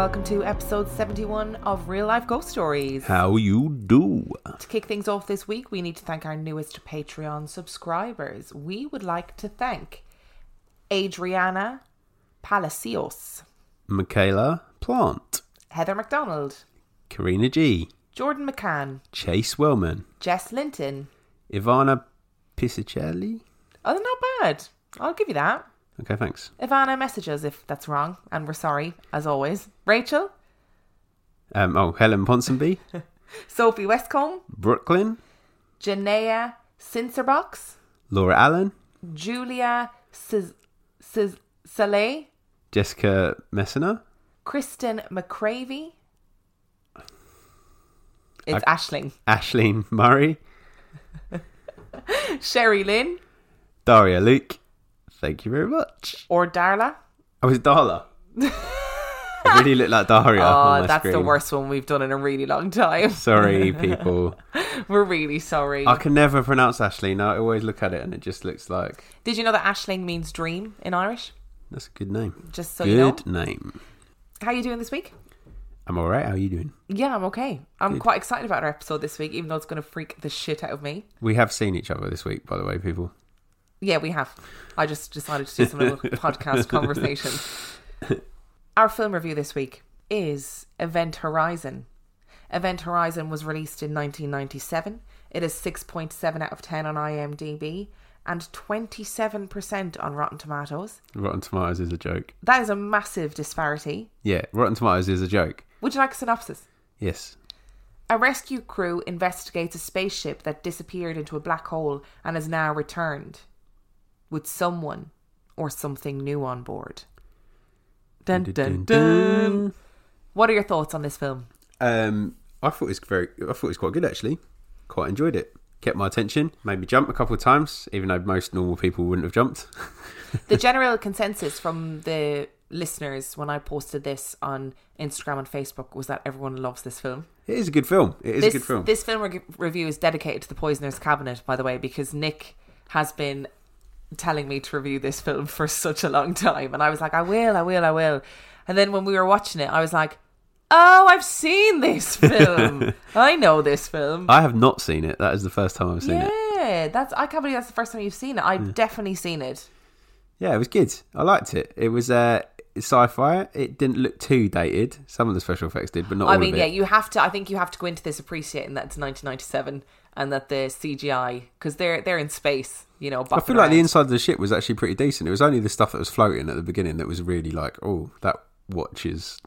welcome to episode 71 of Real Life Ghost Stories. How you do? To kick things off this week, we need to thank our newest Patreon subscribers. We would like to thank Adriana Palacios, Michaela Plant, Heather McDonald, Karina G, Jordan McCann, Chase Wellman, Jess Linton. Ivana Pisicelli. Oh, they're not bad. I'll give you that. Okay, thanks. Ivana, message us if that's wrong, and we're sorry, as always. Rachel, Um, oh, Helen Ponsonby, Sophie Westcombe, Brooklyn, Janaea Sincerbox, Laura Allen, Julia Sis- Sis- Saleh, Jessica Messina. Kristen McCravey. It's Ashling. Ashleen Murray, Sherry Lynn Daria Luke. Thank you very much. or Darla. Oh, I was Darla. I really look like Daria. Oh, that's the worst one we've done in a really long time. Sorry, people. We're really sorry. I can never pronounce Ashleen. I always look at it and it just looks like Did you know that Ashling means dream in Irish? that's a good name. Just so you know. good name. How you doing this week? I'm all right. How are you doing? Yeah, I'm okay. I'm quite excited about our episode this week, even though it's going to freak the shit out of me. We have seen each other this week, by the way, people. Yeah, we have. I just decided to do some little podcast conversation. Our film review this week is Event Horizon. Event Horizon was released in 1997. It is 6.7 out of 10 on IMDb and 27% on Rotten Tomatoes. Rotten Tomatoes is a joke. That is a massive disparity. Yeah, Rotten Tomatoes is a joke. Would you like a synopsis? Yes. A rescue crew investigates a spaceship that disappeared into a black hole and has now returned with someone or something new on board. Dun, dun, dun. What are your thoughts on this film? Um, I thought it was very. I thought it was quite good actually. Quite enjoyed it. Kept my attention. Made me jump a couple of times, even though most normal people wouldn't have jumped. The general consensus from the listeners when I posted this on Instagram and Facebook was that everyone loves this film. It is a good film. It is this, a good film. This film re- review is dedicated to the Poisoner's Cabinet, by the way, because Nick has been telling me to review this film for such a long time, and I was like, I will, I will, I will. And then when we were watching it, I was like, Oh, I've seen this film. I know this film. I have not seen it. That is the first time I've seen it. yeah, that's. I can't believe that's the first time you've seen it. I've definitely seen it. Yeah, it was good. I liked it. It was uh, sci-fi. It didn't look too dated. Some of the special effects did, but not I all mean, of it. yeah, you have to. I think you have to go into this appreciating that it's 1997 and that the CGI because they're they're in space. You know, I feel like the inside of the ship was actually pretty decent. It was only the stuff that was floating at the beginning that was really like, oh, that watch is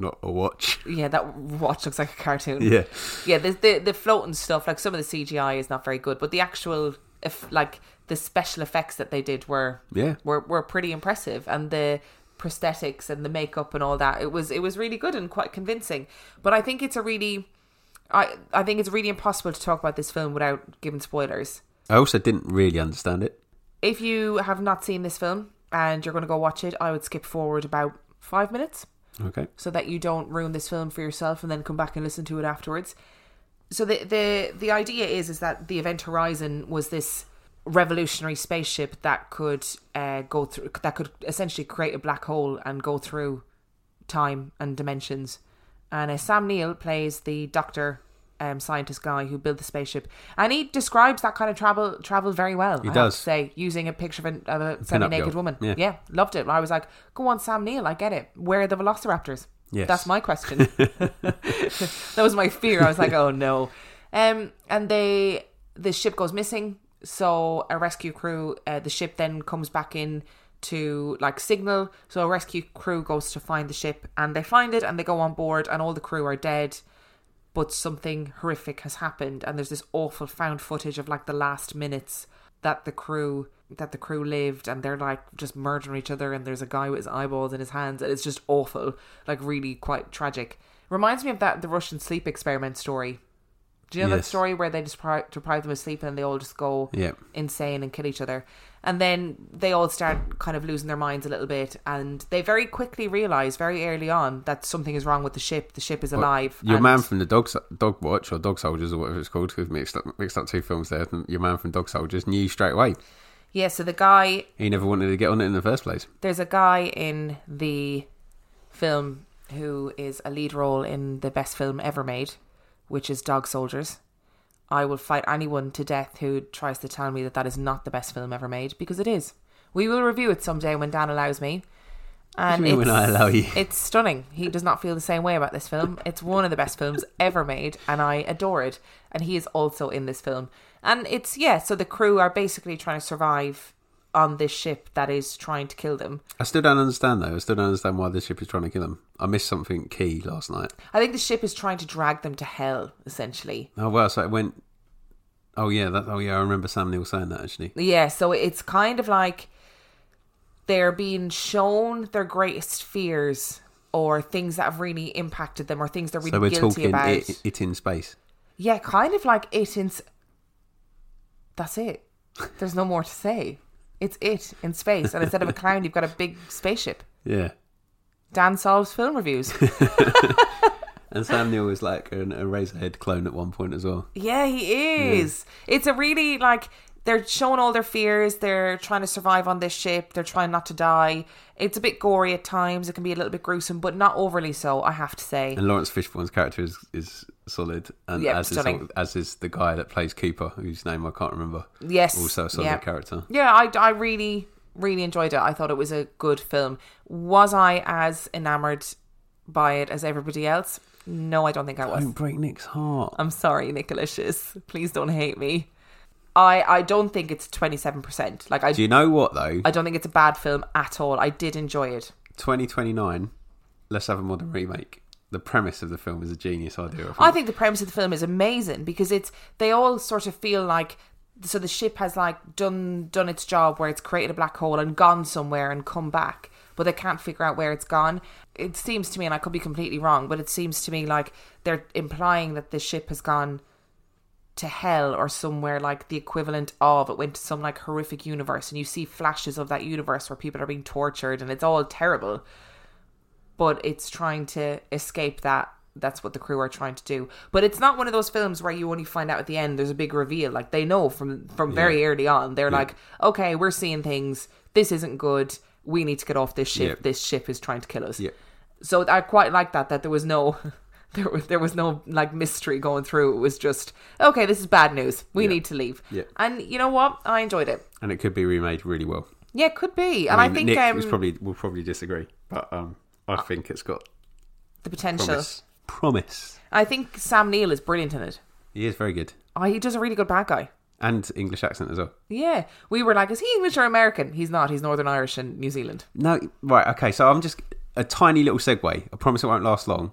not a watch. yeah, that watch looks like a cartoon. yeah, yeah. The the the floating stuff, like some of the CGI is not very good, but the actual, if like the special effects that they did were yeah. were were pretty impressive, and the prosthetics and the makeup and all that, it was it was really good and quite convincing. But I think it's a really, I I think it's really impossible to talk about this film without giving spoilers. I also didn't really understand it. If you have not seen this film and you're going to go watch it, I would skip forward about five minutes Okay. so that you don't ruin this film for yourself and then come back and listen to it afterwards. So the the the idea is is that the Event Horizon was this revolutionary spaceship that could uh, go through that could essentially create a black hole and go through time and dimensions. And uh, Sam Neill plays the doctor um, scientist guy who built the spaceship, and he describes that kind of travel travel very well. He I does. say using a picture of, an, of a semi-naked woman. Yeah. yeah, loved it. I was like, "Go on, Sam Neill, I get it. Where are the Velociraptors?" Yes. That's my question. that was my fear. I was like, oh no. Um, and they the ship goes missing. So a rescue crew, uh, the ship then comes back in to like signal. So a rescue crew goes to find the ship, and they find it, and they go on board, and all the crew are dead. But something horrific has happened, and there's this awful found footage of like the last minutes that the crew that the crew lived and they're like just murdering each other and there's a guy with his eyeballs in his hands and it's just awful like really quite tragic reminds me of that the russian sleep experiment story do you know that story where they just deprive, deprive them of sleep and they all just go Yeah. insane and kill each other and then they all start kind of losing their minds a little bit and they very quickly realize very early on that something is wrong with the ship the ship is alive Your and- man from the dog dog watch or dog soldiers or whatever it's called because mixed up mixed up two films there. Your man from dog soldiers knew straight away. yeah so the guy He never wanted to get on it in the first place. there's a guy in the film who is a lead role in the best film ever made, which is Dog Soldiers. I will fight anyone to death who tries to tell me that that is not the best film ever made because it is. We will review it someday when Dan allows me. And mean when I allow you? It's stunning. He does not feel the same way about this film. It's one of the best films ever made, and I adore it. And he is also in this film. And it's, yeah, so the crew are basically trying to survive on this ship that is trying to kill them. I still don't understand though. I still don't understand why the ship is trying to kill them. I missed something key last night. I think the ship is trying to drag them to hell, essentially. Oh well, so it went. Oh yeah, that. Oh yeah, I remember Sam Neill saying that actually. Yeah, so it's kind of like they're being shown their greatest fears or things that have really impacted them or things they're really So we're guilty talking about. it, it in space. Yeah, kind of like it in. That's it. There's no more to say. It's it in space, and instead of a clown, you've got a big spaceship. Yeah. Dan solves film reviews. And Sam Neill was like an, a Razorhead clone at one point as well. Yeah, he is. It's a really like they're showing all their fears. They're trying to survive on this ship. They're trying not to die. It's a bit gory at times. It can be a little bit gruesome, but not overly so. I have to say. And Laurence Fishburne's character is, is solid, and Yeah, as is as is the guy that plays Cooper, whose name I can't remember. Yes, Also a solid yeah. character. Yeah, I, I really, really enjoyed it. I thought it was a good film. Was I as enamored by it as everybody else? No, I don't think I was. Don't break Nick's heart. I'm sorry, Nicholas. Please don't hate me. I, I don't think it's 27%. Like, I, Do you know what though? I don't think it's a bad film at all. I did enjoy it. 2029. Let's have a modern remake. The premise of the film is a genius idea. I think. I think the premise of the film is amazing because it's they all sort of feel like so the ship has like done done its job where it's created a black hole and gone somewhere and come back, but they can't figure out where it's gone. It seems to me, and I could be completely wrong, but it seems to me like they're implying that the ship has gone to hell or somewhere like the equivalent of it went to some like horrific universe and you see flashes of that universe where people are being tortured and it's all terrible. But it's trying to escape that. That's what the crew are trying to do. But it's not one of those films where you only find out at the end there's a big reveal. Like they know from from very early on. They're like okay we're seeing things. This isn't good. We need to get off this ship. Yeah. this ship is trying to kill us. Yeah. so i quite like that that there was no there was there was no like mystery going through it was just okay this is bad news we need to leave Yeah. and you know what i enjoyed it and it could be remade really well. yeah it could be and i, mean, think Nick um, was probably will probably disagree, but um, I think it's got the potential promise. Promise. i think sam neill is brilliant in it He is very good, oh, he does a really good bad guy and English accent as well. Yeah, we were like, is he English or American? He's not. He's Northern Irish and New Zealand. No, right, okay. So I'm just a tiny little segue. I promise it won't last long.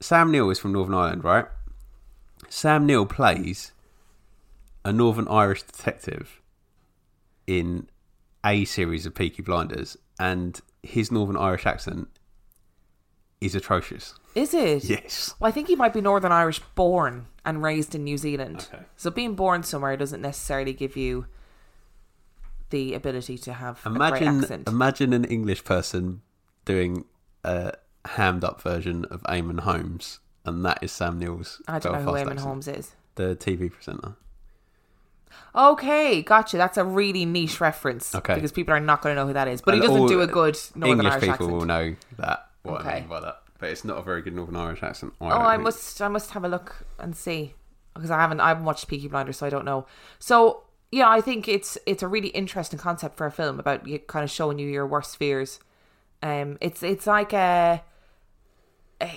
Sam Neill is from Northern Ireland, right? Sam Neill plays a Northern Irish detective in a series of Peaky Blinders, and his Northern Irish accent is atrocious. Is it? Yes. Well, I think he might be Northern Irish born and raised in New Zealand. Okay. So being born somewhere doesn't necessarily give you the ability to have Imagine, accent. imagine an English person doing a hammed up version of Eamonn Holmes, and that is Sam Neill's. I don't know who Belfast Eamonn accent. Holmes is. the TV presenter. Okay, gotcha. That's a really niche reference. Okay. Because people are not going to know who that is. But he doesn't do a good Northern English Irish people accent. will know that what I Okay. mean by that, but it's not a very good Northern Irish accent. Oh, I must I must have a look and see because I haven't I haven't watched Peaky Blinders, so I don't know. So yeah, I think it's it's a really interesting concept for a film about you kind of showing you your worst fears. Um, it's it's like a,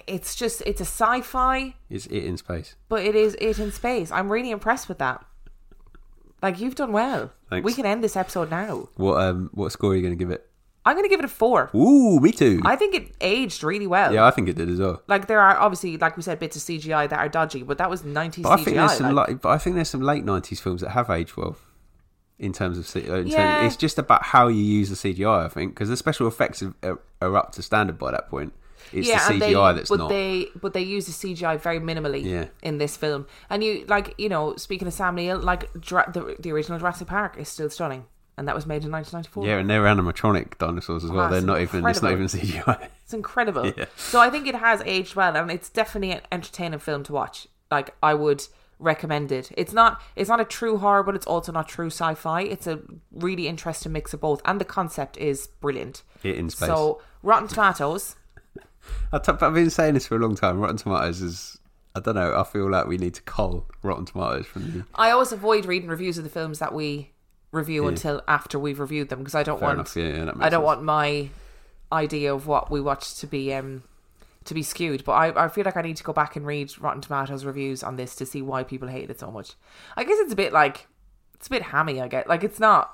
it's just it's a sci-fi, It's it in space. but it is it in space. I'm really impressed with that. Like you've done well. Thanks. We can end this episode now. What um what score are you going to give it? I'm going to give it a four. Ooh, me too. I think it aged really well. yeah, I think it did as well. Like there are obviously, like we said, bits of CGI that are dodgy, but that was 90s But I CGI. think there's some like- but I think there's some late '90s films that have aged well. In terms of, uh, in terms- Yeah. it's just about how you use the CGI. I think because the special effects are, are up to standard by that point. It's the CGI they, that's but not. they but they use the CGI very minimally Yeah. in this film. And you like you know speaking of Sam Neill, like Dra- the the original Jurassic Park is still stunning, and that was made in 1994. yeah, and they're animatronic dinosaurs as well. They're not even. It's not even. CGI. It's incredible. Yeah. So I think it has aged well, and it's definitely an entertaining film to watch. Like I would recommend it. It's not it's not a true horror, but it's also not true sci-fi. It's a really interesting mix of both, and the concept is brilliant. It in space. So Rotten Tomatoes, I t- I've been saying this for a long time. Rotten Tomatoes is. I don't know. I feel like we need to cull Rotten Tomatoes from the. I always avoid reading reviews of the films that we review Yeah. until after we've reviewed them because I don't Fair want. Yeah, yeah, I don't sense. want my idea of what we watch to be um to be skewed. But I, I feel like I need to go back and read Rotten Tomatoes reviews on this to see why people hate it so much. I guess it's a bit like it's a bit hammy. I get like it's not.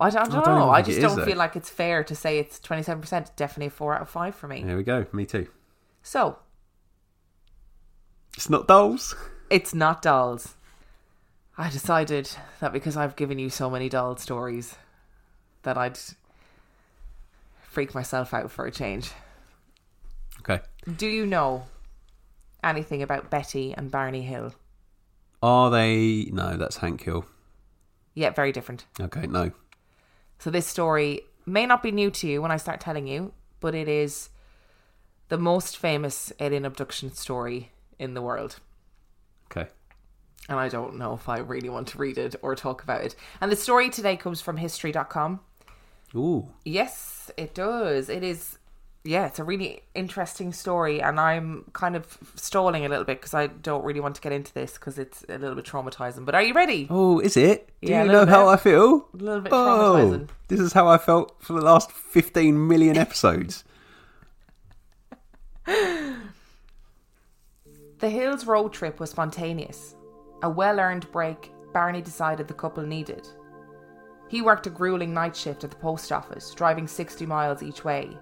I don't, I don't don't know. I just don't though. feel like it's fair to say it's twenty seven percent. Definitely a four out of five for me. There we go. Me too. So It's not dolls. it's not dolls. I decided that because I've given you so many doll stories, that I'd freak myself out for a change. Okay. Do you know anything about Betty and Barney Hill? Are they? No, that's Hank Hill. Yeah, very different. Okay, no. So this story may not be new to you when I start telling you, but it is the most famous alien abduction story in the world. Okay. And I don't know if I really want to read it or talk about it. And the story today comes from history.com. Ooh. Yes, it does. It is. Yeah, it's a really interesting story, and I'm kind of stalling a little bit because I don't really want to get into this because it's a little bit traumatizing. But are you ready? Oh, is it? Do Yeah, you know little how. I feel? A little bit Oh, traumatizing. this is how I felt for the last 15 million episodes. The Hills road trip was spontaneous, a well earned break Barney decided the couple needed. He worked a grueling night shift at the post office, driving 60 miles each way.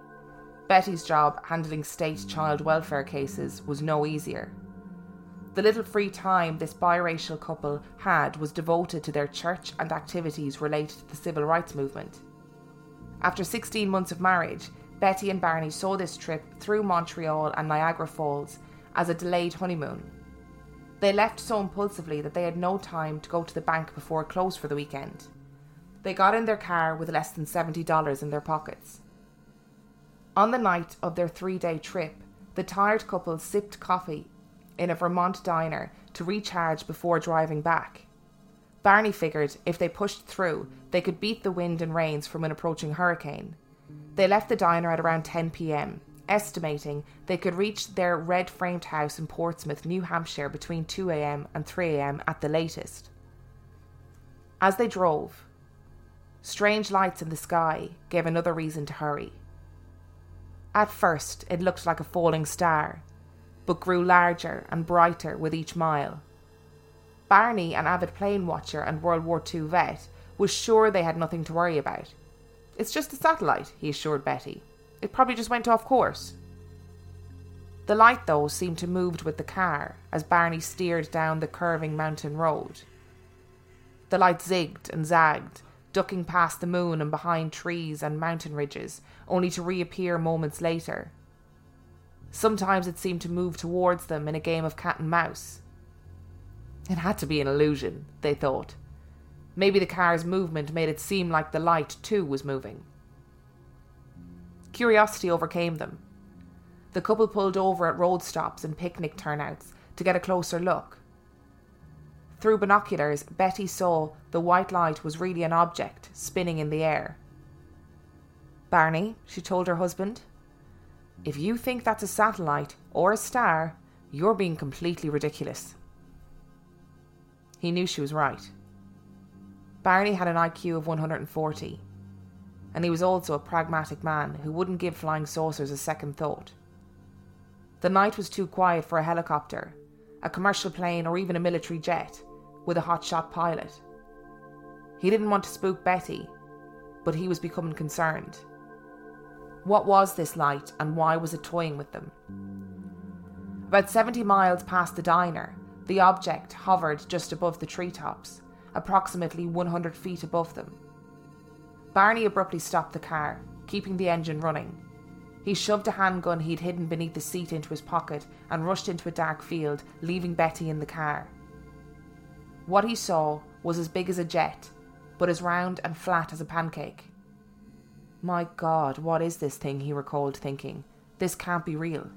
Betty's job, handling state child welfare cases, was no easier. The little free time this biracial couple had was devoted to their church and activities related to the civil rights movement. After 16 months of marriage, Betty and Barney saw this trip through Montreal and Niagara Falls as a delayed honeymoon. They left so impulsively that they had no time to go to the bank before it closed for the weekend. They got in their car with less than $70 in their pockets. On the night of their three day trip, the tired couple sipped coffee in a Vermont diner to recharge before driving back. Barney figured if they pushed through, they could beat the wind and rains from an approaching hurricane. They left the diner at around 10 pm, estimating they could reach their red framed house in Portsmouth, New Hampshire between 2 am and 3 am at the latest. As they drove, strange lights in the sky gave another reason to hurry. At first, it looked like a falling star, but grew larger and brighter with each mile. Barney, an avid plane watcher and World War II vet, was sure they had nothing to worry about. It's just a satellite, he assured Betty. It probably just went off course. The light, though, seemed to move with the car as Barney steered down the curving mountain road. The light zigged and zagged, ducking past the moon and behind trees and mountain ridges, only to reappear moments later. Sometimes it seemed to move towards them in a game of cat and mouse. It had to be an illusion, they thought. Maybe the car's movement made it seem like the light, too, was moving. Curiosity overcame them. The couple pulled over at road stops and picnic turnouts to get a closer look. Through binoculars, Betty saw the white light was really an object spinning in the air. Barney, she told her husband, if you think that's a satellite or a star, you're being completely ridiculous. He knew she was right. Barney had an IQ of 140, and he was also a pragmatic man who wouldn't give flying saucers a second thought. The night was too quiet for a helicopter, a commercial plane, or even a military jet with a hotshot pilot. He didn't want to spook Betty, but he was becoming concerned. What was this light and why was it toying with them? About 70 miles past the diner, the object hovered just above the treetops, approximately 100 feet above them. Barney abruptly stopped the car, keeping the engine running. He shoved a handgun he'd hidden beneath the seat into his pocket and rushed into a dark field, leaving Betty in the car. What he saw was as big as a jet, but as round and flat as a pancake. My God, what is this thing? he recalled, thinking. This can't be real.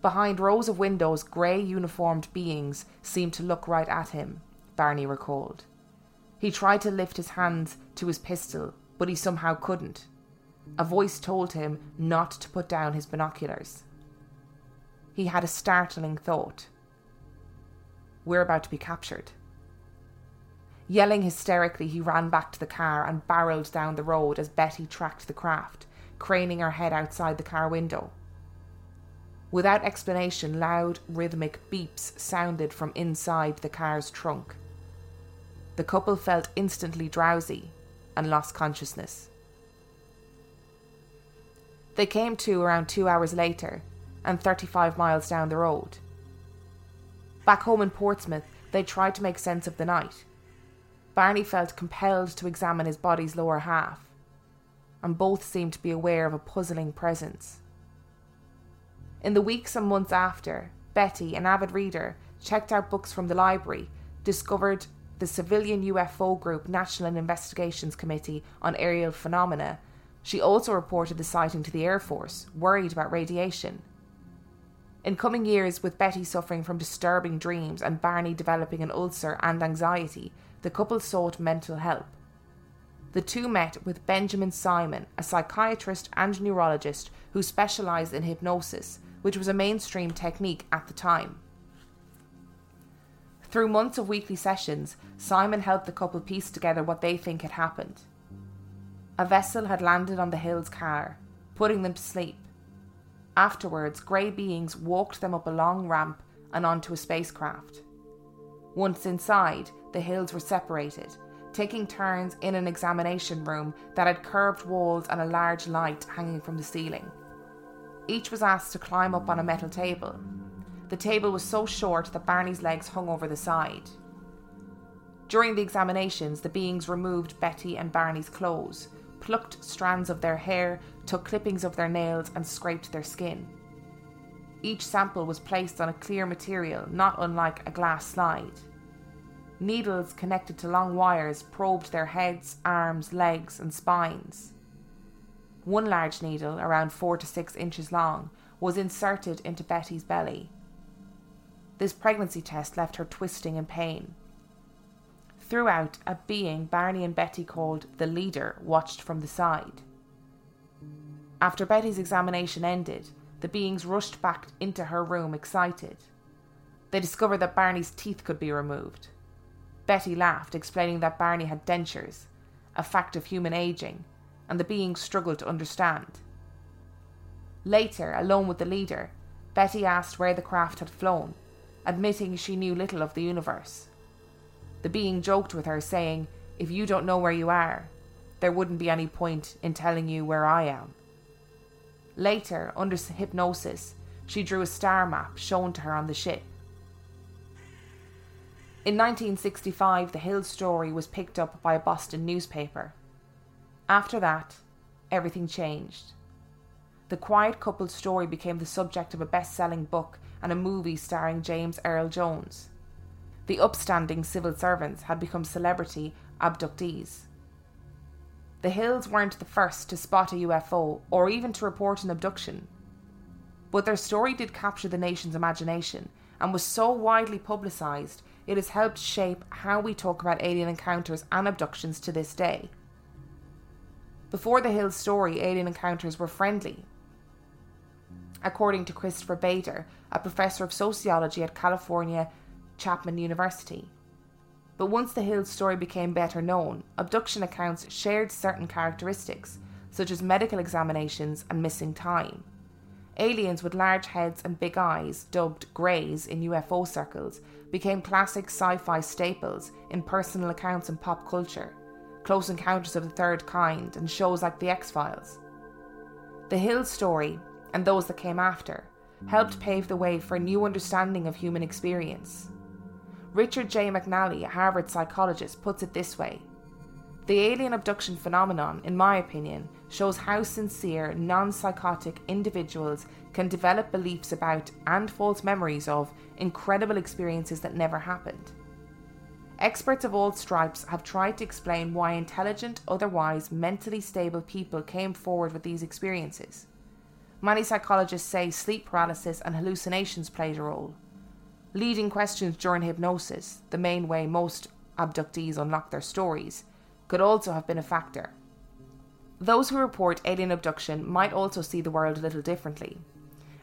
Behind rows of windows, grey uniformed beings seemed to look right at him, Barney recalled. He tried to lift his hands to his pistol, but he somehow couldn't. a voice told him not to put down his binoculars. He had a startling thought. We're about to be captured. Yelling hysterically, he ran back to the car and barreled down the road as Betty tracked the craft, craning her head outside the car window. Without explanation, loud, rhythmic beeps sounded from inside the car's trunk. The couple felt instantly drowsy and lost consciousness. They came to around two hours later and 35 miles down the road. Back home in Portsmouth, they tried to make sense of the night. Barney felt compelled to examine his body's lower half, and both seemed to be aware of a puzzling presence. In the weeks and months after, Betty, an avid reader, checked out books from the library, discovered the civilian UFO group National Investigations Committee on Aerial Phenomena. She also reported the sighting to the Air Force, worried about radiation. In coming years, with Betty suffering from disturbing dreams and Barney developing an ulcer and anxiety, the couple sought mental help. The two met with Benjamin Simon, a psychiatrist and neurologist who specialised in hypnosis, which was a mainstream technique at the time. Through months of weekly sessions, Simon helped the couple piece together what they think had happened. A vessel had landed on the Hill's car, putting them to sleep. Afterwards, grey beings walked them up a long ramp and onto a spacecraft. Once inside, the Hills were separated, taking turns in an examination room that had curved walls and a large light hanging from the ceiling. Each was asked to climb up on a metal table, the table was so short that Barney's legs hung over the side. During the examinations, the beings removed Betty and Barney's clothes, plucked strands of their hair, took clippings of their nails, and scraped their skin. Each sample was placed on a clear material, not unlike a glass slide. Needles connected to long wires probed their heads, arms, legs, and spines. One large needle, around four to six inches long, was inserted into Betty's belly. This pregnancy test left her twisting in pain. Throughout, a being Barney and Betty called the leader watched from the side. After Betty's examination ended, the beings rushed back into her room excited. They discovered that Barney's teeth could be removed. Betty laughed, explaining that Barney had dentures, a fact of human aging, and the beings struggled to understand. Later, alone with the leader, Betty asked where the craft had flown admitting she knew little of the universe. The being joked with her, saying, If you don't know where you are, there wouldn't be any point in telling you where I am. Later, under hypnosis, she drew a star map shown to her on the ship. In 1965, the Hill story was picked up by a Boston newspaper. After that, everything changed. The quiet couple's story became the subject of a best selling book and a movie starring James Earl Jones. The upstanding civil servants had become celebrity abductees. The Hills weren't the first to spot a UFO or even to report an abduction. But their story did capture the nation's imagination and was so widely publicised it has helped shape how we talk about alien encounters and abductions to this day. Before the Hills story, alien encounters were friendly according to Christopher Bader, a professor of sociology at California Chapman University. But once the Hills story became better known, abduction accounts shared certain characteristics, such as medical examinations and missing time. Aliens with large heads and big eyes, dubbed greys in UFO circles, became classic sci fi staples in personal accounts and pop culture, Close Encounters of the Third Kind, and shows like The X Files. The Hills story and those that came after, helped pave the way for a new understanding of human experience. Richard J. McNally, a Harvard psychologist, puts it this way The alien abduction phenomenon, in my opinion, shows how sincere, non psychotic individuals can develop beliefs about and false memories of incredible experiences that never happened. Experts of all stripes have tried to explain why intelligent, otherwise mentally stable people came forward with these experiences. Many psychologists say sleep paralysis and hallucinations played a role. Leading questions during hypnosis, the main way most abductees unlock their stories, could also have been a factor. Those who report alien abduction might also see the world a little differently.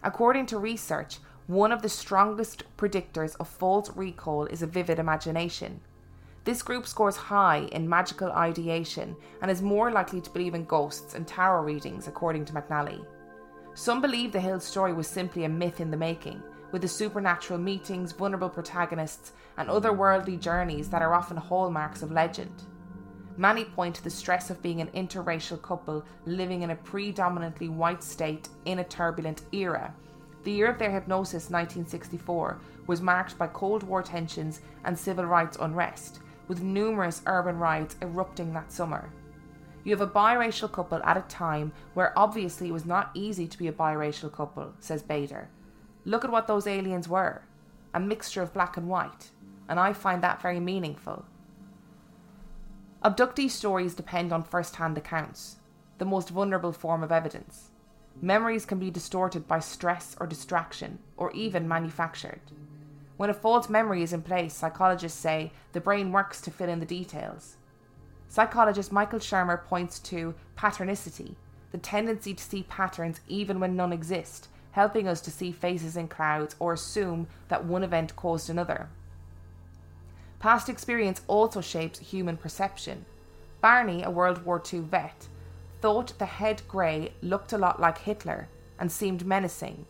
According to research, one of the strongest predictors of false recall is a vivid imagination. This group scores high in magical ideation and is more likely to believe in ghosts and tarot readings, according to McNally. Some believe the Hill story was simply a myth in the making, with the supernatural meetings, vulnerable protagonists, and otherworldly journeys that are often hallmarks of legend. Many point to the stress of being an interracial couple living in a predominantly white state in a turbulent era. The year of their hypnosis, 1964, was marked by Cold War tensions and civil rights unrest, with numerous urban riots erupting that summer. You have a biracial couple at a time where obviously it was not easy to be a biracial couple, says Bader. Look at what those aliens were a mixture of black and white, and I find that very meaningful. Abductee stories depend on first hand accounts, the most vulnerable form of evidence. Memories can be distorted by stress or distraction, or even manufactured. When a false memory is in place, psychologists say the brain works to fill in the details. Psychologist Michael Shermer points to patternicity, the tendency to see patterns even when none exist, helping us to see faces in clouds or assume that one event caused another. Past experience also shapes human perception. Barney, a World War II vet, thought the head grey looked a lot like Hitler and seemed menacing,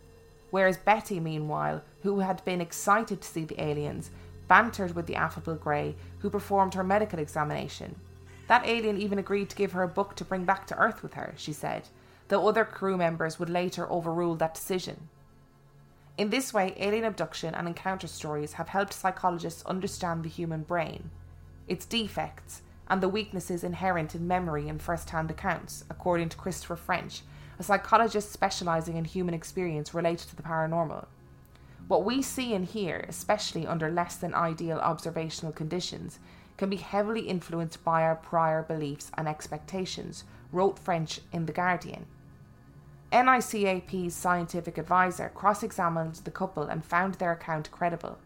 whereas Betty, meanwhile, who had been excited to see the aliens, bantered with the affable grey who performed her medical examination. That alien even agreed to give her a book to bring back to Earth with her, she said, though other crew members would later overrule that decision. In this way, alien abduction and encounter stories have helped psychologists understand the human brain, its defects, and the weaknesses inherent in memory and first hand accounts, according to Christopher French, a psychologist specializing in human experience related to the paranormal. What we see and hear, especially under less than ideal observational conditions, can be heavily influenced by our prior beliefs and expectations, wrote French in The Guardian. NICAP's scientific advisor cross examined the couple and found their account credible.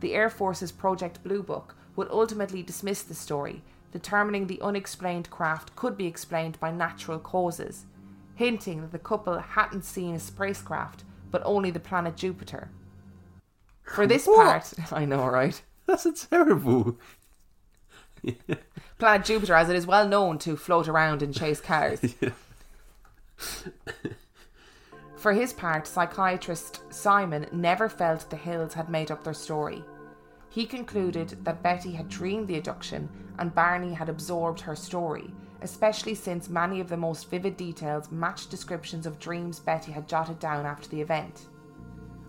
The Air Force's Project Blue Book would ultimately dismiss the story, determining the unexplained craft could be explained by natural causes, hinting that the couple hadn't seen a spacecraft but only the planet Jupiter. For this What? part, I know, right? That's a terrible. Planet Jupiter, as it is well known to float around and chase cars. For his part, psychiatrist Simon never felt the Hills had made up their story. He concluded that Betty had dreamed the abduction and Barney had absorbed her story, especially since many of the most vivid details matched descriptions of dreams Betty had jotted down after the event.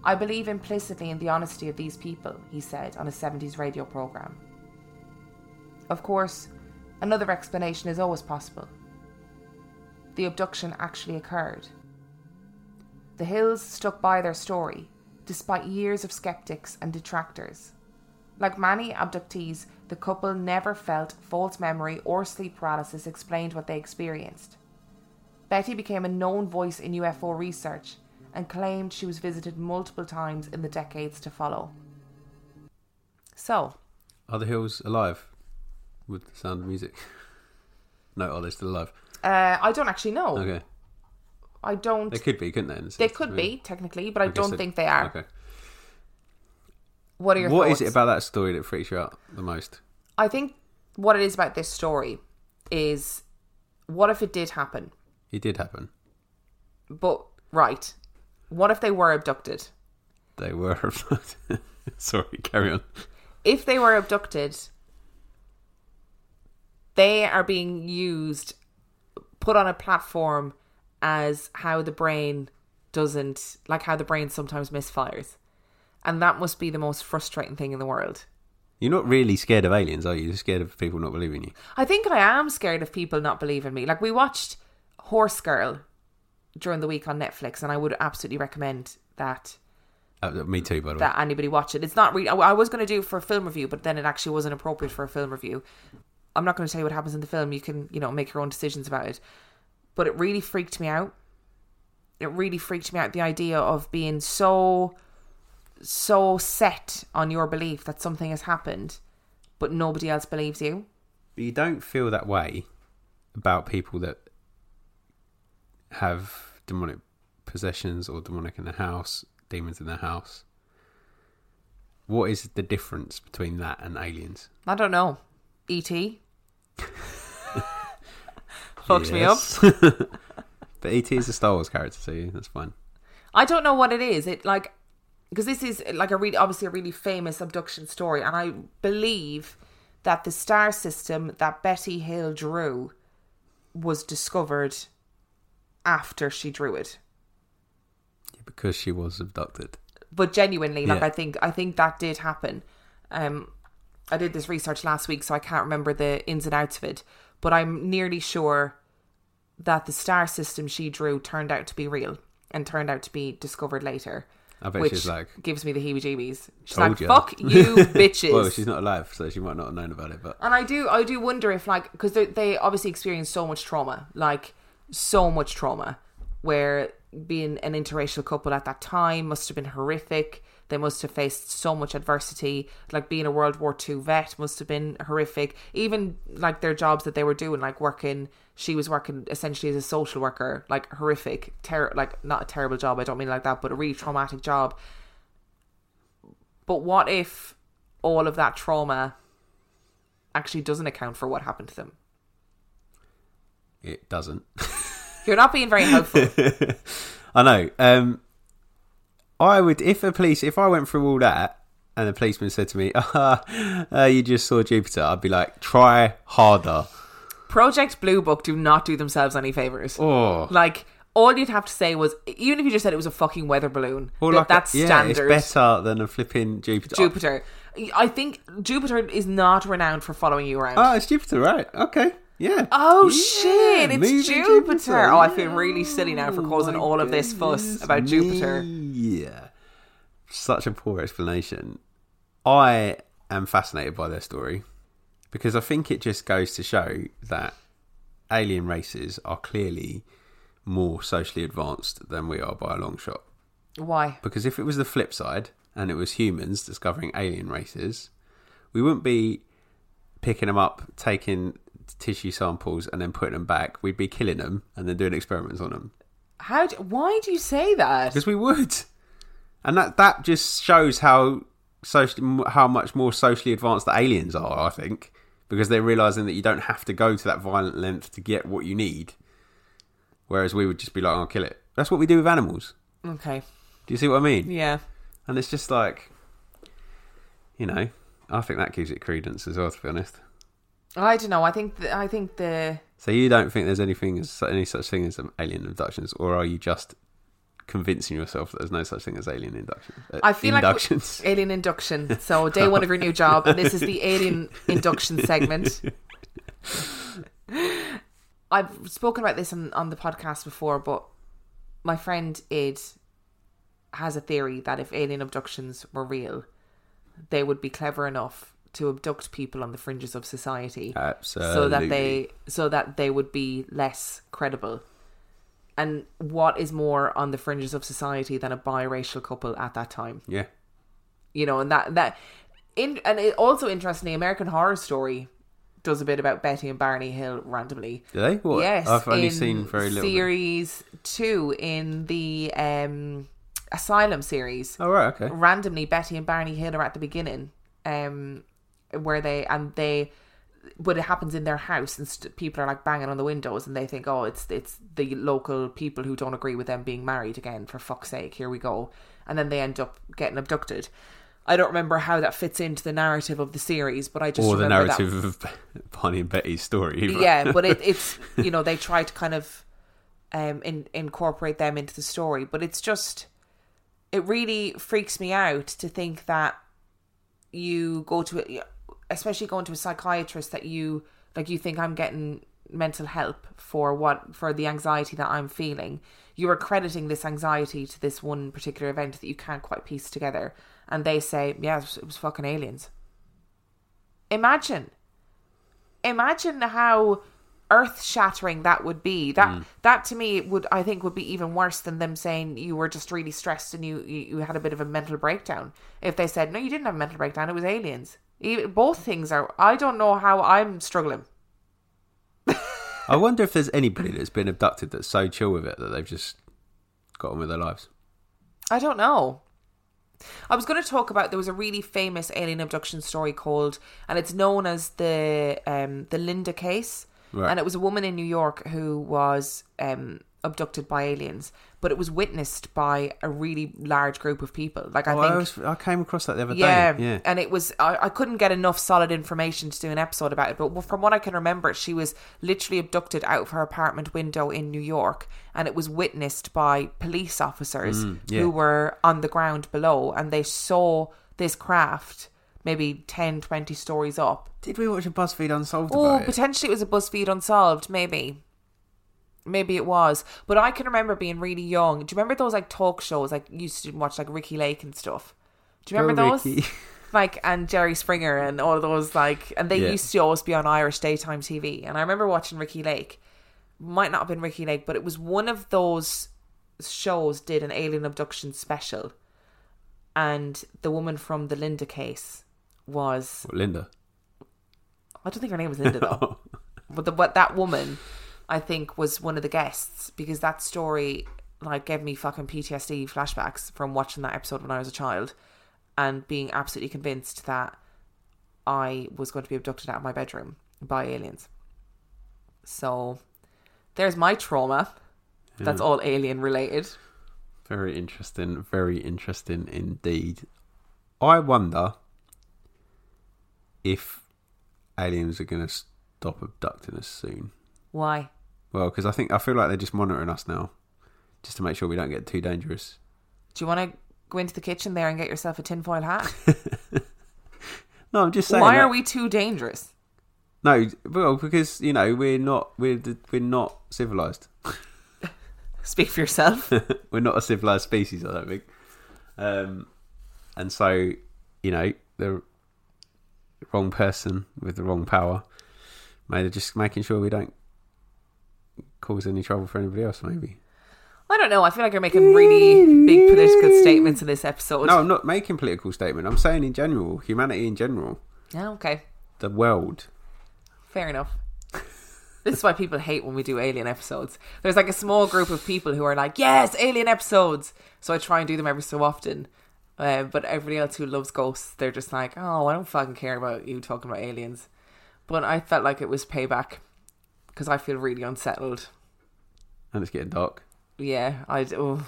I believe implicitly in the honesty of these people, he said on a 70s radio program. Of course, another explanation is always possible. The abduction actually occurred. The Hills stuck by their story, despite years of skeptics and detractors. Like many abductees, the couple never felt false memory or sleep paralysis explained what they experienced. Betty became a known voice in UFO research and claimed she was visited multiple times in the decades to follow. So, Are the hills alive with the sound of music? no, are they still alive? uh, I don't actually know. Okay. I don't. They could be, couldn't they? They could I mean, be technically, but I, I don't they- think they are. Okay. What are your What thoughts? is it about that story that freaks you out the most? I think what it is about this story is what if it did happen? It did happen. But right, what if they were abducted? They were. Sorry, carry on. If they were abducted, they are being used, put on a platform as how the brain doesn't, like how the brain sometimes misfires. And that must be the most frustrating thing in the world. You're not really scared of aliens, are you? You're scared of people not believing you. I think I am scared of people not believing me. Like we watched Horse Girl during the week on Netflix, and I would absolutely recommend that Uh, me too, by the way. that anybody watch it. It's not really. I I was going to do it for a film review, but then it actually wasn't appropriate for a film review. I'm not going to tell you what happens in the film. You can, you know, make your own decisions about it. But it really freaked me out. It really freaked me out. The idea of being so, so set on your belief that something has happened, but nobody else believes you. You don't feel that way about people that have demonic possessions or demonic in the house, demons in the house. What is the difference between that and aliens? I don't know. E.T. Fucked me up. But ET is a Star Wars character, so yeah, that's fine. I don't know what it is. It like because this is like a really obviously a really famous abduction story, and I believe that the star system that Betty Hill drew was discovered after she drew it. Because she was abducted. But genuinely, like Yeah. I think I think that did happen. Um, I did this research last week, so I can't remember the ins and outs of it. But I'm nearly sure that the star system she drew turned out to be real and turned out to be discovered later. I bet which she's like, gives me the heebie-jeebies. She's like, ya. "Fuck you, bitches." well, she's not alive, so she might not have known about it. But and I do, I do wonder if like because they they obviously experienced so much trauma, like so much trauma, where being an interracial couple at that time must have been horrific. They must have faced so much adversity. Like being a World War II vet must have been horrific. Even like their jobs that they were doing, like working, she was working essentially as a social worker, like horrific, ter- like not a terrible job. I don't mean like that, but a really traumatic job. But what if all of that trauma actually doesn't account for what happened to them? it doesn't. You're not being very helpful. I know. Um, I would if a police if I went through all that and the policeman said to me, uh, uh, "You just saw Jupiter," I'd be like, "Try harder." Project Blue Book do not do themselves any favors. Oh, Like all you'd have to say was, even if you just said it was a fucking weather balloon, or that, like a- that's yeah, standard. It's better than a flipping Jupiter. Jupiter. I think Jupiter is not renowned for following you around. Oh, it's Jupiter, right? Okay, yeah. Oh Yeah, shit! It's moving Jupiter. Oh, I feel really silly now for Oh causing all of this fuss about me. Jupiter. Yeah, such a poor explanation. I am fascinated by their story because I think it just goes to show that alien races are clearly more socially advanced than we are by a long shot. Why? Because if it was the flip side and it was humans discovering alien races, we wouldn't be picking them up, taking tissue samples, and then putting them back. We'd be killing them and then doing experiments on them. How? Do, why do you say that? Because we would, and that that just shows how socially how much more socially advanced the aliens are. I think because they're realizing that you don't have to go to that violent length to get what you need, whereas we would just be like, "I'll kill it." That's what we do with animals. Okay. Do you see what I mean? Yeah. And it's just like, you know, I think that gives it credence as well. To be honest, I don't know. I think th- I think the so you don't think there's anything as any such thing as alien abductions, or are you just convincing yourself that there's no such thing as alien induction? uh, I feel inductions? like alien induction. So day one of your new job, and this is the alien induction segment. I've spoken about this on, on the podcast before, but my friend Id has a theory that if alien abductions were real, they would be clever enough to abduct people on the fringes of society Absolutely. so that they so that they would be less credible. And what is more on the fringes of society than a biracial couple at that time? yeah. You know, and that that in and it also interestingly, American Horror Story does a bit about Betty and Barney Hill randomly. Do they? What? Yes, I've only seen very little. Series two in the um, Asylum series Oh right, okay. randomly Betty and Barney Hill are at the beginning, um, where they and they, but it happens in their house and st- people are like banging on the windows and they think, oh, it's it's the local people who don't agree with them being married again. For fuck's sake, here we go, and then they end up getting abducted. I don't remember how that fits into the narrative of the series, but I just Or the remember that- narrative of Barney and Betty's story. either. yeah, but it, it's you know they try to kind of um in, incorporate them into the story, but it's just it really freaks me out to think that you go to a, especially going to a psychiatrist that you like you think I'm getting mental help for what for the anxiety that I'm feeling. You're accrediting this anxiety to this one particular event that you can't quite piece together, and they say, "Yeah, it was, it was fucking aliens." Imagine. Imagine how earth shattering that would be. That mm. that to me would i think would be even worse than them saying you were just really stressed and you you, had a bit of a mental breakdown. If they said no you didn't have a mental breakdown. It was aliens both things are i don't know how i'm struggling I wonder if there's anybody that's been abducted that's so chill with it that they've just got on with their lives. I don't know. I was going to talk about there was a really famous alien abduction story called, and it's known as the um, the Linda case, Right. and it was a woman in New York who was um, abducted by aliens, but it was witnessed by a really large group of people. Like I Oh, think, I, was, I came across that the other yeah, day. Yeah. and it was I, I couldn't get enough solid information to do an episode about it. But from what I can remember, she was literally abducted out of her apartment window in New York, and it was witnessed by police officers Mm, yeah. who were on the ground below, and they saw this craft maybe 10, 20 stories up. Did we watch a BuzzFeed Unsolved Oh, it? potentially it was a BuzzFeed Unsolved, maybe. Maybe it was. But I can remember being really young. Do you remember those like talk shows like you used to watch like Ricki Lake and stuff? Do you remember Go those? Ricki. Like and Jerry Springer and all those like and they Yeah. used to always be on Irish daytime TV. And I remember watching Ricki Lake. Might not have been Ricki Lake, but it was one of those shows did an alien abduction special. And the woman from the Linda case was Linda. I don't think her name was Linda though. but the, but that woman, I think, was one of the guests because that story like gave me fucking PTSD flashbacks from watching that episode when I was a child, and being absolutely convinced that I was going to be abducted out of my bedroom by aliens. So, there's my trauma. That's all alien related. Very interesting. Very interesting indeed. I wonder if aliens are going to stop abducting us soon. Why? Well, because I think I feel like they're just monitoring us now, just to make sure we don't get too dangerous. Do you want to go into the kitchen there and get yourself a tinfoil hat? No, I'm just saying. Why that- are we too dangerous? No, well, because you know we're not we're we're not civilized. Speak for yourself. we're not a civilized species, I don't think. Um, and so, you know, the wrong person with the wrong power, maybe just making sure we don't cause any trouble for anybody else. Maybe. I don't know. I feel like you're making really big political statements in this episode. No, I'm not making political statement. I'm saying in general, humanity in general, Yeah, okay. the world. Fair enough. This is why people hate when we do alien episodes. There's like a small group of people who are like, yes, alien episodes. So I try and do them every so often. Uh, but everybody else who loves ghosts, they're just like, oh, I don't fucking care about you talking about aliens. But I felt like it was payback because I feel really unsettled. And it's getting dark. Yeah, I ugh,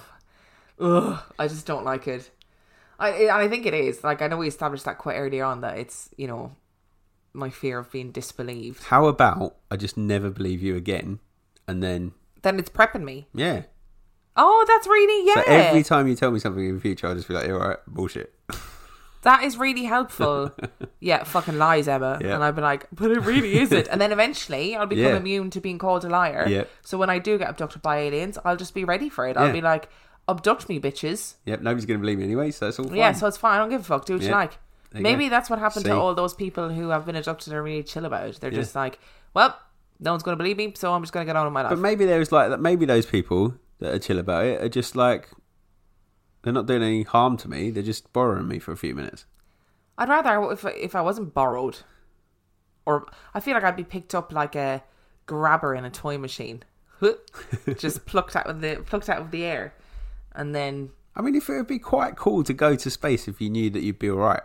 ugh, I just don't like it. I and I think it is like I know we established that quite early on that it's you know my fear of being disbelieved. How about I just never believe you again, and then Then it's prepping me. yeah. Oh, that's really yeah. So every time you tell me something in the future, I'll just be like, all right, bullshit. that is really helpful. yeah, fucking lies, Emma. Yeah. And I'd be like, but it really isn't. and then eventually I'll become Yeah. immune to being called a liar. Yeah. So when I do get abducted by aliens, I'll just be ready for it. I'll be like, abduct me, bitches. Yep, nobody's going to believe me anyway, so it's all fine. Yeah, so it's fine. I don't give a fuck. Do what you like. You Maybe go. that's what happened See. to all those people who have been abducted and are really chill about it. They're just like, well, no one's going to believe me, so I'm just going to get on with my life. But maybe there's like that. Maybe those people that are chill about it are just like they're not doing any harm to me. They're just borrowing me for a few minutes. I'd rather if if I wasn't borrowed, or I feel like I'd be picked up like a grabber in a toy machine, just plucked out of the plucked out of the air, and then I mean, if it would be quite cool to go to space if you knew that you'd be all right.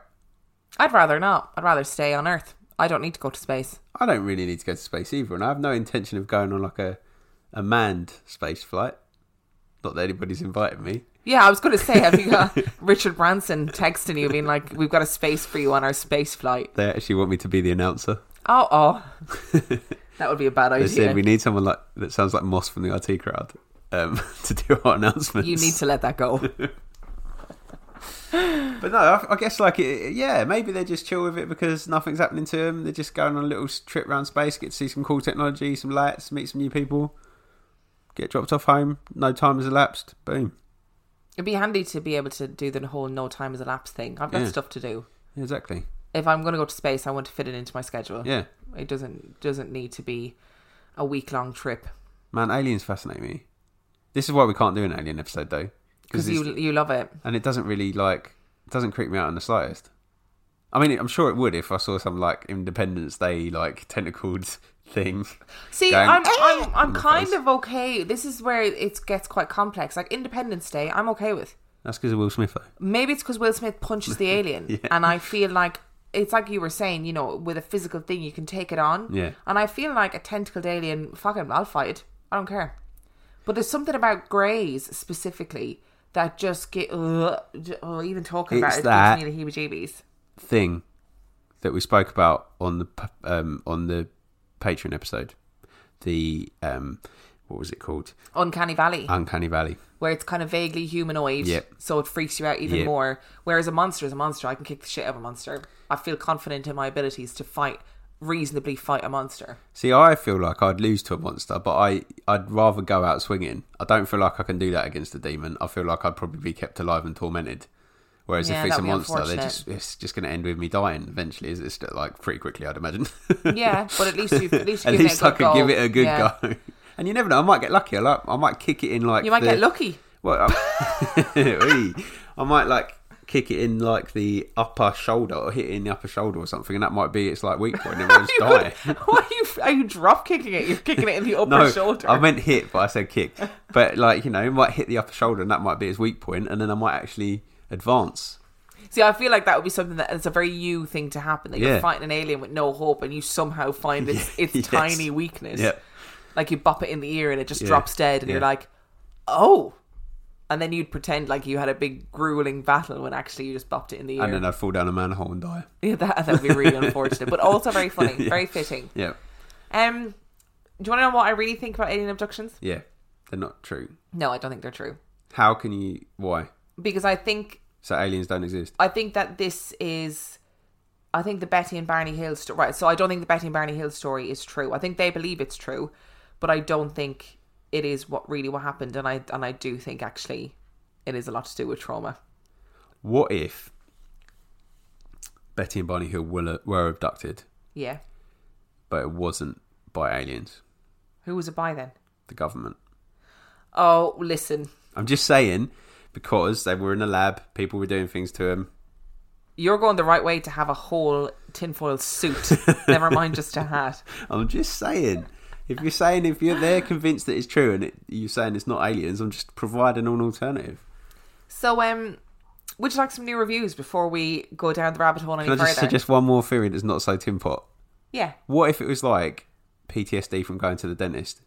I'd rather not. I'd rather stay on Earth. I don't need to go to space. I don't really need to go to space either, and I have no intention of going on like a a manned space flight. Not that anybody's invited me. Yeah, I was going to say, have you got Richard Branson texting you, being like, "We've got a space for you on our space flight"? They actually want me to be the announcer. Oh, oh, that would be a bad idea. They said we need someone like that sounds like Moss from the IT Crowd um, to do our announcements. You need to let that go. But no, I, I guess like it, yeah, maybe they're just chill with it because nothing's happening to them. They're just going on a little trip around space, get to see some cool technology, some lights, meet some new people, get dropped off home. No time has elapsed. Boom. It'd be handy to be able to do the whole no time has elapsed thing. I've got Yeah. stuff to do. Exactly. If I'm going to go to space, I want to fit it into my schedule. Yeah, It doesn't doesn't need to be a week long trip man, aliens fascinate me. This is why we can't do an alien episode though, because you you love it. and it doesn't really like it doesn't creep me out in the slightest. I mean, I'm sure it would if I saw some like Independence Day like tentacled thing. See, going, I'm! I'm I'm kind of okay. This is where it gets quite complex. Like Independence Day, I'm okay with. That's because of Will Smith, though. Maybe it's because Will Smith punches the alien, Yeah. and I feel like it's like you were saying, you know, with a physical thing, you can take it on. Yeah. And I feel like a tentacled alien, fucking, I'll fight it. I don't care. But there's something about greys specifically that just get, ugh, oh, even talking about it that- gives me the heebie-jeebies. Thing that we spoke about on the um, on the Patreon episode, the um, what was it called? Uncanny Valley, Uncanny Valley. where it's kind of vaguely humanoid, Yep. so it freaks you out even Yep. more. Whereas a monster is a monster. I can kick the shit out of a monster. I feel confident in my abilities to fight, reasonably fight a monster. See, I feel like I'd lose to a monster, but I I'd rather go out swinging. I don't feel like I can do that against a demon. I feel like I'd probably be kept alive and tormented. Whereas Yeah, if it's a monster, they're just it's just going to end with me dying eventually. Is it's like pretty quickly, I'd imagine. Yeah, but at least you at least, you At give least it a I could go. give it a good Yeah. go. And you never know. I might get lucky. I like. I might kick it in like. You might the- get lucky. Well, uh, I, I might like kick it in like the upper shoulder or hit it in the upper shoulder or something, and that might be its like weak point, and You die. are you are you drop kicking it? You're kicking it in the upper No, shoulder. I meant hit, but I said kick. But like you know, it might hit the upper shoulder, and that might be its weak point, and then I might actually advance. See, I feel like that would be something that it's a very you thing to happen. That you're fighting an alien with no hope, and you somehow find its its Yes. tiny weakness. Yeah. Like you bop it in the ear and it just Yeah. drops dead, and you're like, oh. And then you'd pretend like you had a big grueling battle when actually you just bopped it in the ear. And then I'd fall down a manhole and die. yeah, that that would be really unfortunate, but also very funny, Yeah. very fitting. Yeah, Um, do you want to know what I really think about alien abductions? yeah, they're not true. No, I don't think they're true How can you? Why? because I think So aliens don't exist. I think that this is. I think the Betty and Barney Hill story. Right, so I don't think the Betty and Barney Hill story is true. I think they believe it's true, but I don't think it is what really what happened. And I and I do think actually it is a lot to do with trauma. What if Betty and Barney Hill were, were abducted, Yeah, but it wasn't by aliens, who was it by then? the government? Oh, listen, I'm just saying because they were in a lab, people were doing things to him. you're going the right way to have a whole tinfoil suit. Never mind just a hat. I'm just saying. If you're saying if you're they're convinced that it's true and it, you're saying it's not aliens, I'm just providing an alternative. So, um, would you like some new reviews before we go down the rabbit hole any Can I just further? suggest one more theory that's not so tin pot? Yeah, What if it was like PTSD from going to the dentist?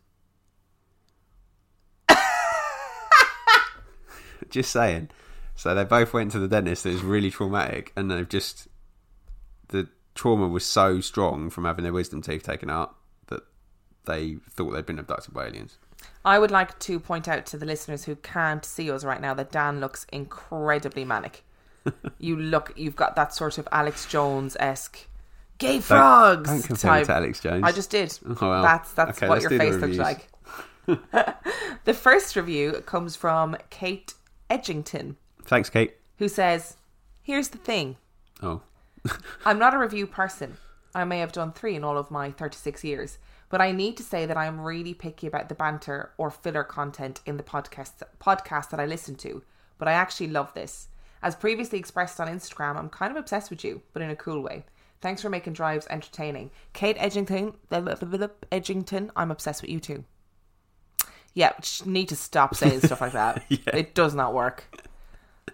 Just saying. So they both went to the dentist. It was really traumatic, and they've just the trauma was so strong from having their wisdom teeth taken out that they thought they'd been abducted by aliens. I would like to point out to the listeners who can't see us right now that Dan looks incredibly manic. you look, you've got that sort of Alex Jones esque gay frogs don't me type. to Alex Jones. I just did. Oh, well. That's that's Okay, what your face looks like. the first review comes from Kate Edgington, Thanks, Kate. who says, "Here's the thing." Oh, I'm not a review person. I may have done three in all of my 36 years, but I need to say that I'm really picky about the banter or filler content in the podcast podcast that I listen to. But I actually love this. As previously expressed on Instagram, I'm kind of obsessed with you, but in a cool way. Thanks for making drives entertaining. Kate Edgington, Edgington, I'm obsessed with you too. Yeah, need to stop saying stuff like that. It does not work.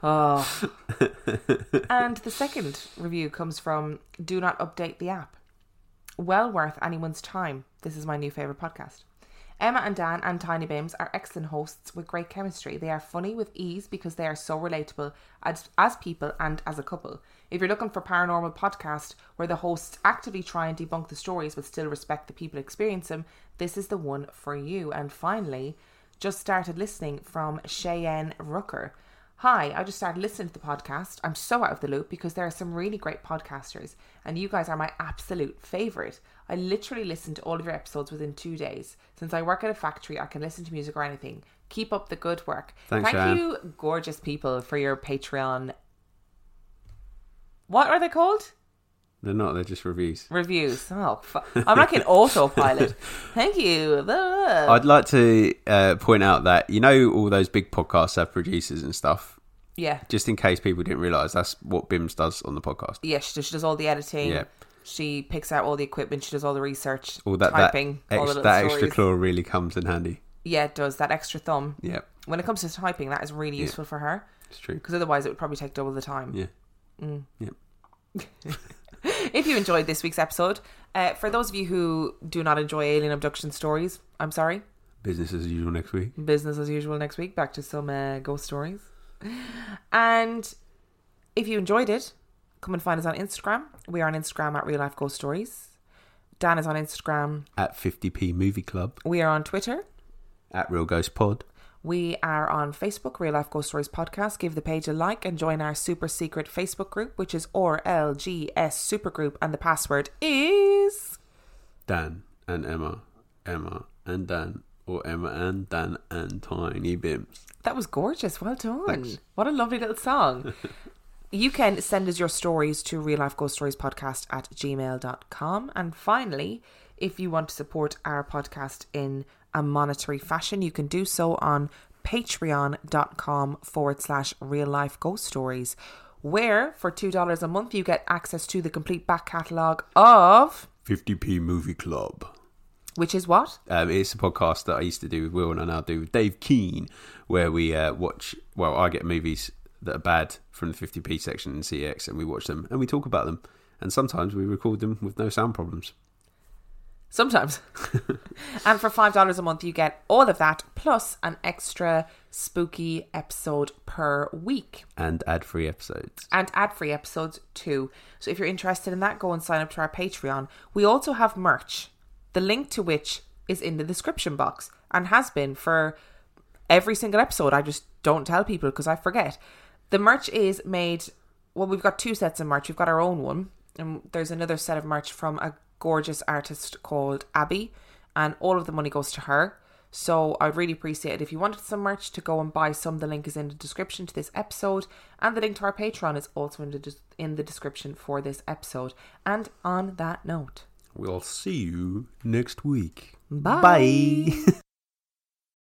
Oh. and the second review comes from Do Not Update the App. Well worth anyone's time. This is my new favourite podcast. Emma and Dan and Tiny Bims are excellent hosts with great chemistry. They are funny with ease because they are so relatable as, as people and as a couple. If you're looking for paranormal podcast where the hosts actively try and debunk the stories but still respect the people experience them, this is the one for you. And finally, just started listening from Cheyenne Rucker. Hi, I just started listening to the podcast. I'm so out of the loop because there are some really great podcasters, and you guys are my absolute favourite. I literally listened to all of your episodes within two days. Since I work at a factory, I can listen to music or anything. Keep up the good work. Thanks, Thank Sharon. you, gorgeous people, for your Patreon. What are they called? They're not. They're just reviews. Reviews. Oh, fu- I'm like an autopilot. Thank you. I'd like to uh, point out that you know all those big podcasts have producers and stuff. yeah. Just in case people didn't realise, that's what Bims does on the podcast. Yeah, she does, she does all the editing. Yeah. She picks out all the equipment. She does all the research, All that that, typing, all the ex, little that extra claw really comes in handy. Yeah, it does. That extra thumb. Yeah, When it comes to typing, that is really useful for her it's true. because otherwise it would probably take double the time. Yeah. Yeah. if you enjoyed this week's episode, uh, for those of you who do not enjoy alien abduction stories, I'm sorry. Business as usual next week. Business as usual next week. Back to some uh, ghost stories. And if you enjoyed it, come and find us on Instagram. We are on Instagram at Real Life Ghost Stories. Dan is on Instagram. At 50p Movie Club. We are on Twitter. At Real Ghost Pod. We are on Facebook, Real Life Ghost Stories Podcast. Give the page a like and join our super secret Facebook group, which is RLGS Supergroup, and the password is. Dan and Emma. Emma and Dan. Or Emma and Dan and Tiny Bims. That was gorgeous. Well done. Thanks. What a lovely little song. you can send us your stories to real life ghost stories podcast at gmail.com. And finally, if you want to support our podcast in a monetary fashion, you can do so on patreon.com forward slash real life ghost stories, where for $2 a month you get access to the complete back catalogue of. 50p Movie Club. Which is what? Um, it's a podcast that I used to do with Will and I now do with Dave Keane, where we uh, watch. Well, I get movies that are bad from the 50p section in CX, and we watch them and we talk about them. And sometimes we record them with no sound problems. Sometimes. and for $5 a month, you get all of that plus an extra spooky episode per week And ad free episodes. and ad free episodes too. So if you're interested in that, go and sign up to our Patreon. We also have merch, the link to which is in the description box and has been for every single episode. I just don't tell people because I forget. The merch is made, well, we've got two sets of merch. We've got our own one, and there's another set of merch from a gorgeous artist called Abbie, and all of the money goes to her. So I'd really appreciate it if you wanted some merch to go and buy some. The link is in the description to this episode, and the link to our Patreon is also in the des- in the description for this episode. And on that note, We'll see you next week. Bye. Bye.